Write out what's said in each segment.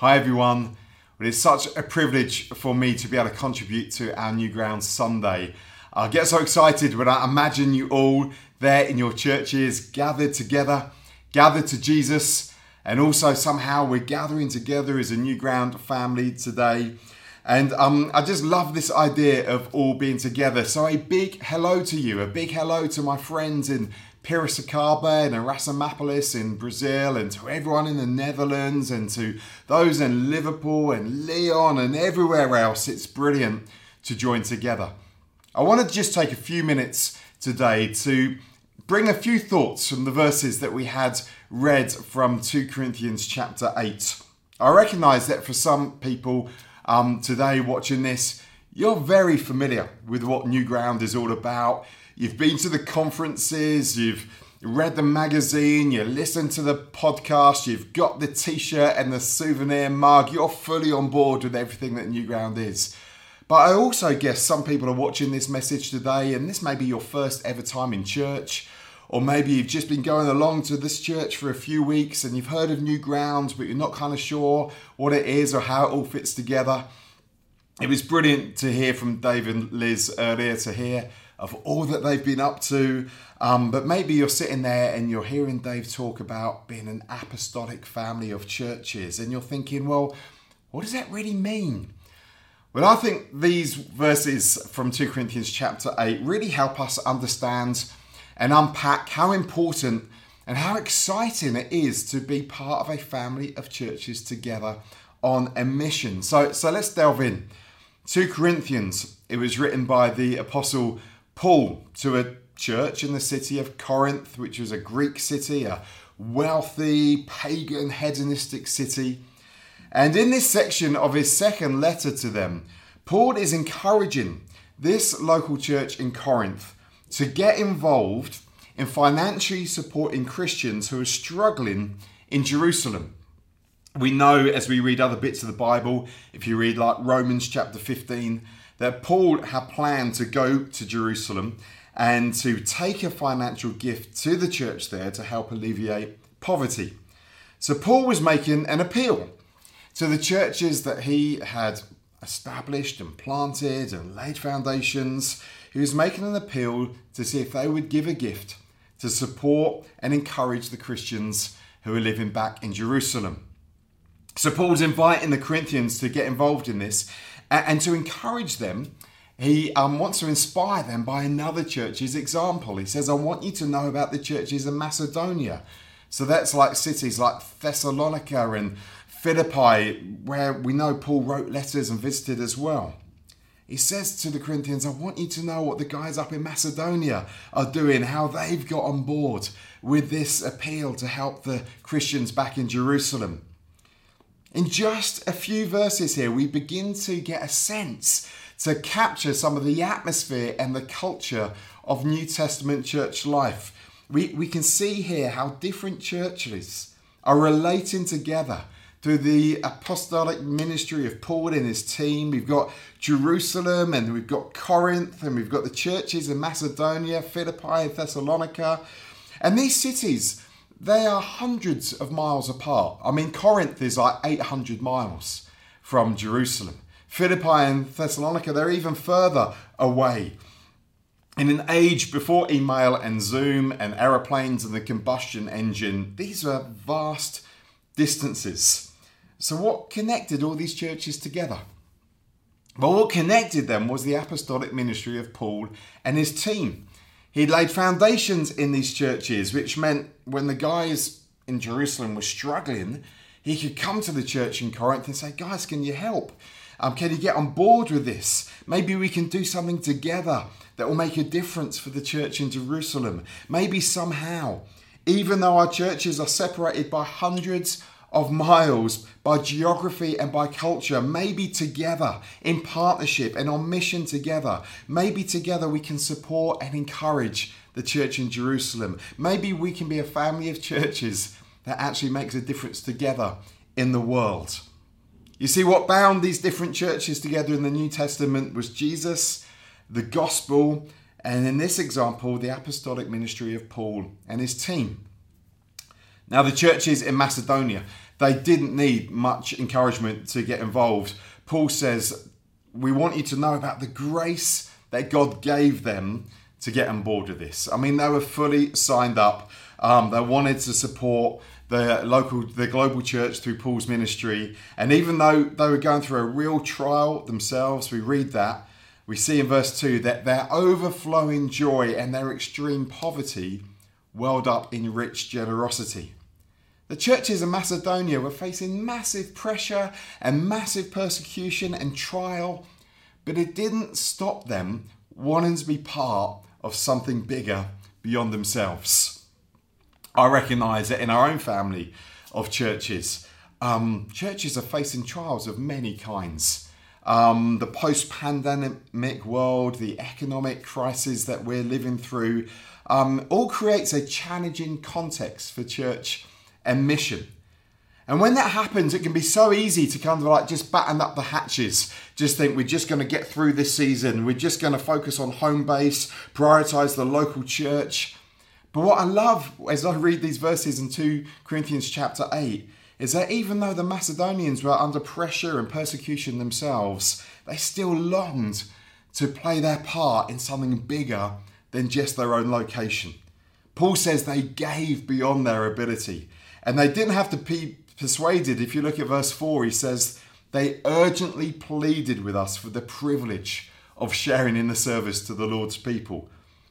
Hi everyone. It is such a privilege for me to be able to contribute to our New Ground Sunday. I get so excited when I imagine you all there in your churches, gathered together, gathered to Jesus, and also somehow we're gathering together as a New Ground family today. And um, I just love this idea of all being together. So, a big hello to you, a big hello to my friends in Piracicaba and Erasimopolis in Brazil, and to everyone in the Netherlands, and to those in Liverpool and Lyon and everywhere else. It's brilliant to join together. I want to just take a few minutes today to bring a few thoughts from the verses that we had read from 2 Corinthians chapter 8. I recognize that for some people, um, today watching this, you're very familiar with what New Ground is all about. You've been to the conferences, you've read the magazine, you listened to the podcast, you've got the t shirt and the souvenir mug. You're fully on board with everything that New Ground is. But I also guess some people are watching this message today, and this may be your first ever time in church. Or maybe you've just been going along to this church for a few weeks and you've heard of New Grounds, but you're not kind of sure what it is or how it all fits together. It was brilliant to hear from Dave and Liz earlier to hear of all that they've been up to. Um, but maybe you're sitting there and you're hearing Dave talk about being an apostolic family of churches, and you're thinking, well, what does that really mean? Well, I think these verses from 2 Corinthians chapter 8 really help us understand and unpack how important and how exciting it is to be part of a family of churches together on a mission. So, so let's delve in. 2 Corinthians, it was written by the Apostle Paul to a church in the city of Corinth, which was a Greek city, a wealthy, pagan, hedonistic city. And in this section of his second letter to them, Paul is encouraging this local church in Corinth to get involved in financially supporting Christians who are struggling in Jerusalem. We know as we read other bits of the Bible, if you read like Romans chapter 15, that Paul had planned to go to Jerusalem and to take a financial gift to the church there to help alleviate poverty. So Paul was making an appeal to the churches that he had established and planted and laid foundations he was making an appeal to see if they would give a gift to support and encourage the Christians who are living back in Jerusalem. So Paul's inviting the Corinthians to get involved in this and, to encourage them. He um, wants to inspire them by another church's example. He says, I want you to know about the churches in Macedonia. So that's like cities like Thessalonica and Philippi, where we know Paul wrote letters and visited as well he says to the Corinthians, I want you to know what the guys up in Macedonia are doing, how they've got on board with this appeal to help the Christians back in Jerusalem. In just a few verses here, we begin to get a sense to capture some of the atmosphere and the culture of New Testament church life. We, we can see here how different churches are relating together through the apostolic ministry of Paul and his team. We've got Jerusalem and we've got Corinth and we've got the churches in Macedonia, Philippi, and Thessalonica. And these cities, they are hundreds of miles apart. I mean, Corinth is like 800 miles from Jerusalem. Philippi and Thessalonica, they're even further away. In an age before email and Zoom and aeroplanes and the combustion engine, these are vast distances. So, what connected all these churches together? Well, what connected them was the apostolic ministry of Paul and his team. He laid foundations in these churches, which meant when the guys in Jerusalem were struggling, he could come to the church in Corinth and say, Guys, can you help? Um, can you get on board with this? Maybe we can do something together that will make a difference for the church in Jerusalem. Maybe somehow, even though our churches are separated by hundreds of miles by geography and by culture, maybe together in partnership and on mission together. Maybe together we can support and encourage the church in Jerusalem. Maybe we can be a family of churches that actually makes a difference together in the world. You see, what bound these different churches together in the New Testament was Jesus, the gospel, and in this example, the apostolic ministry of Paul and his team. Now, the churches in Macedonia, They didn't need much encouragement to get involved. Paul says, We want you to know about the grace that God gave them to get on board with this. I mean, they were fully signed up. Um, they wanted to support the local, the global church through Paul's ministry. And even though they were going through a real trial themselves, we read that, we see in verse 2 that their overflowing joy and their extreme poverty welled up in rich generosity. The churches in Macedonia were facing massive pressure and massive persecution and trial, but it didn't stop them wanting to be part of something bigger beyond themselves. I recognise that in our own family of churches, um, churches are facing trials of many kinds. Um, the post pandemic world, the economic crisis that we're living through, um, all creates a challenging context for church and mission. And when that happens, it can be so easy to kind of like just batten up the hatches. Just think we're just going to get through this season. We're just going to focus on home base, prioritize the local church. But what I love as I read these verses in 2 Corinthians chapter 8 is that even though the Macedonians were under pressure and persecution themselves, they still longed to play their part in something bigger than just their own location. Paul says they gave beyond their ability. And they didn't have to be persuaded. If you look at verse 4, he says, They urgently pleaded with us for the privilege of sharing in the service to the Lord's people.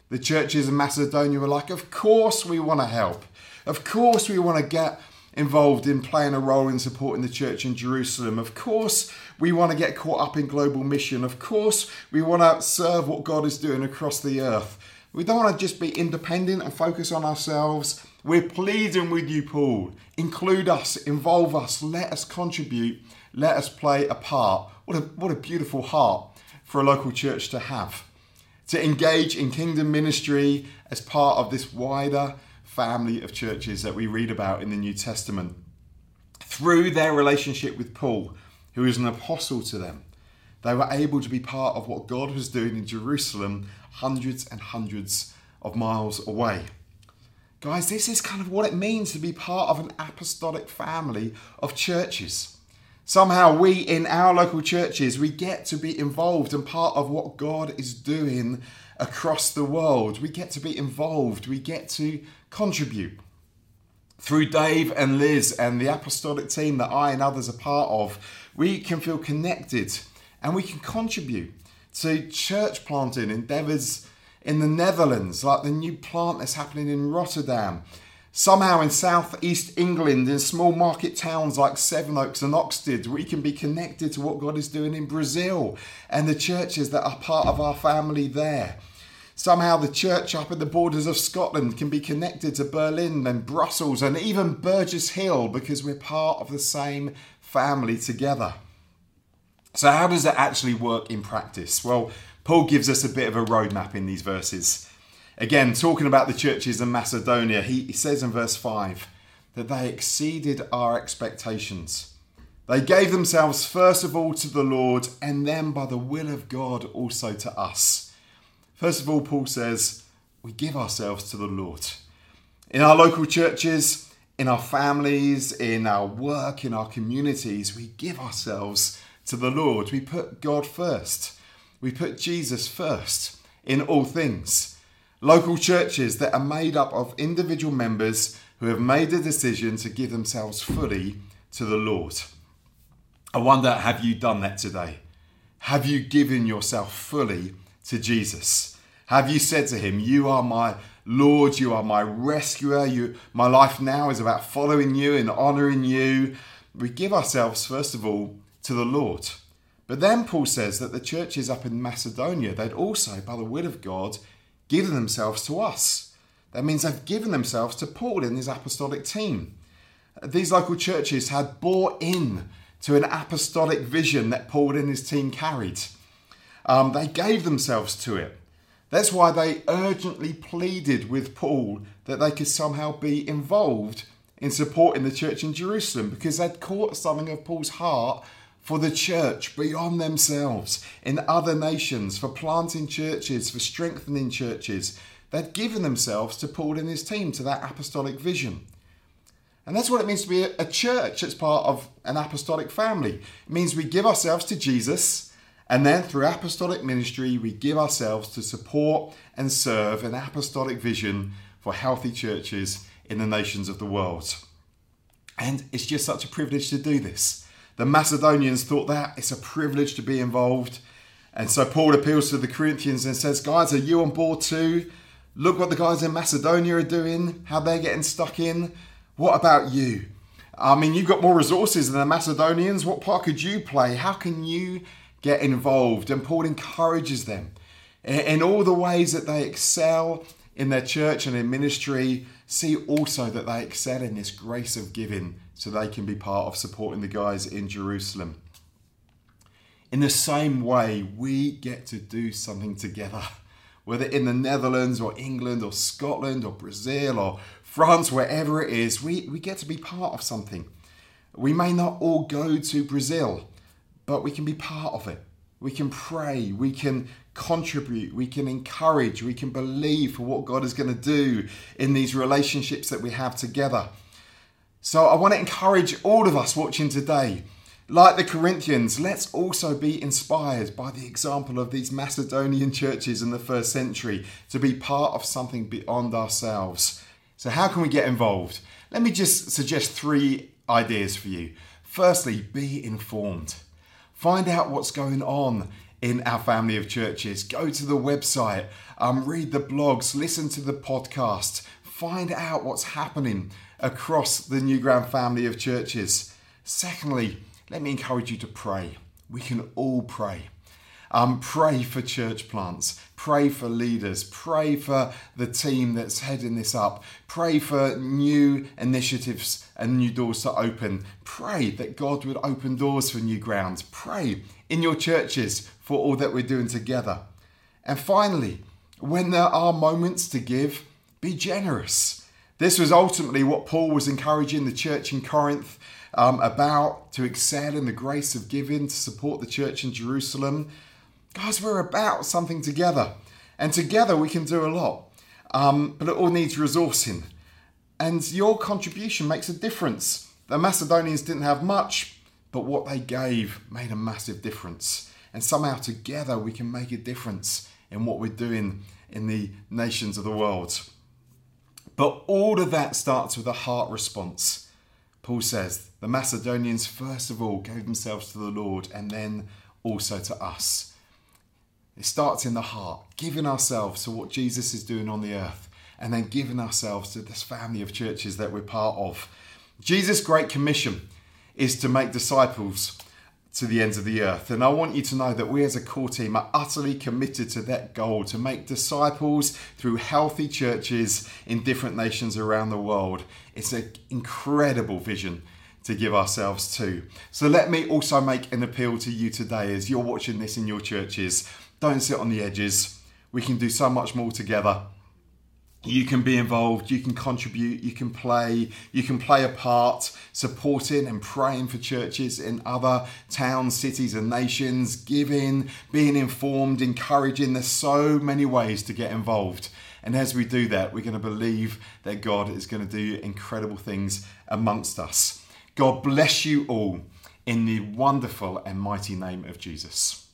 The churches in Macedonia were like, Of course we want to help. Of course we want to get involved in playing a role in supporting the church in Jerusalem. Of course, we want to get caught up in global mission. Of course, we want to serve what God is doing across the earth. We don't want to just be independent and focus on ourselves. We're pleading with you, Paul. Include us, involve us, let us contribute, let us play a part. What a, what a beautiful heart for a local church to have. To engage in kingdom ministry as part of this wider family of churches that we read about in the New Testament. Through their relationship with Paul, who is an apostle to them, they were able to be part of what God was doing in Jerusalem, hundreds and hundreds of miles away. Guys, this is kind of what it means to be part of an apostolic family of churches. Somehow, we in our local churches, we get to be involved and part of what God is doing across the world. We get to be involved, we get to contribute. Through Dave and Liz and the apostolic team that I and others are part of, we can feel connected and we can contribute to church planting endeavours in the Netherlands, like the new plant that's happening in Rotterdam. Somehow in southeast England, in small market towns like Sevenoaks and Oxted, we can be connected to what God is doing in Brazil and the churches that are part of our family there. Somehow the church up at the borders of Scotland can be connected to Berlin and Brussels and even Burgess Hill because we're part of the same family together. So, how does that actually work in practice? Well, Paul gives us a bit of a roadmap in these verses. Again, talking about the churches in Macedonia, he, he says in verse 5 that they exceeded our expectations. They gave themselves first of all to the Lord and then by the will of God also to us. First of all, Paul says, we give ourselves to the Lord. In our local churches, in our families, in our work, in our communities, we give ourselves to the Lord. We put God first. We put Jesus first in all things. Local churches that are made up of individual members who have made a decision to give themselves fully to the Lord. I wonder, have you done that today? Have you given yourself fully to Jesus? Have you said to him, You are my Lord, you are my rescuer, you, my life now is about following you and honouring you? We give ourselves, first of all, to the Lord. But then Paul says that the churches up in Macedonia, they'd also, by the will of God, given themselves to us. That means they've given themselves to Paul and his apostolic team. These local churches had bought in to an apostolic vision that Paul and his team carried. Um, they gave themselves to it. That's why they urgently pleaded with Paul that they could somehow be involved in supporting the church in Jerusalem because they'd caught something of Paul's heart for the church beyond themselves, in other nations, for planting churches, for strengthening churches. They'd given themselves to Paul and his team, to that apostolic vision. And that's what it means to be a church. It's part of an apostolic family. It means we give ourselves to Jesus, and then through apostolic ministry, we give ourselves to support and serve an apostolic vision for healthy churches in the nations of the world. And it's just such a privilege to do this. The Macedonians thought that it's a privilege to be involved. And so Paul appeals to the Corinthians and says, Guys, are you on board too? Look what the guys in Macedonia are doing, how they're getting stuck in. What about you? I mean, you've got more resources than the Macedonians. What part could you play? How can you get involved? And Paul encourages them in all the ways that they excel in their church and in ministry. See also that they excel in this grace of giving so they can be part of supporting the guys in Jerusalem. In the same way, we get to do something together, whether in the Netherlands or England or Scotland or Brazil or France, wherever it is, we, we get to be part of something. We may not all go to Brazil, but we can be part of it. We can pray, we can contribute, we can encourage, we can believe for what God is going to do in these relationships that we have together. So I want to encourage all of us watching today, like the Corinthians, let's also be inspired by the example of these Macedonian churches in the first century to be part of something beyond ourselves. So, how can we get involved? Let me just suggest three ideas for you. Firstly, be informed. Find out what's going on in our family of churches. Go to the website, um, read the blogs, listen to the podcast, find out what's happening across the New Ground family of churches. Secondly, let me encourage you to pray. We can all pray. Um, pray for church plants. Pray for leaders. Pray for the team that's heading this up. Pray for new initiatives and new doors to open. Pray that God would open doors for new grounds. Pray in your churches for all that we're doing together. And finally, when there are moments to give, be generous. This was ultimately what Paul was encouraging the church in Corinth um, about to excel in the grace of giving to support the church in Jerusalem. Guys, we're about something together, and together we can do a lot. Um, but it all needs resourcing, and your contribution makes a difference. The Macedonians didn't have much, but what they gave made a massive difference. And somehow together we can make a difference in what we're doing in the nations of the world. But all of that starts with a heart response. Paul says the Macedonians first of all gave themselves to the Lord and then also to us. It starts in the heart, giving ourselves to what Jesus is doing on the earth, and then giving ourselves to this family of churches that we're part of. Jesus' Great Commission is to make disciples to the ends of the earth. And I want you to know that we as a core team are utterly committed to that goal to make disciples through healthy churches in different nations around the world. It's an incredible vision to give ourselves to. So let me also make an appeal to you today as you're watching this in your churches. Don't sit on the edges. We can do so much more together. You can be involved, you can contribute, you can play, you can play a part supporting and praying for churches in other towns, cities, and nations, giving, being informed, encouraging. There's so many ways to get involved. And as we do that, we're going to believe that God is going to do incredible things amongst us. God bless you all in the wonderful and mighty name of Jesus.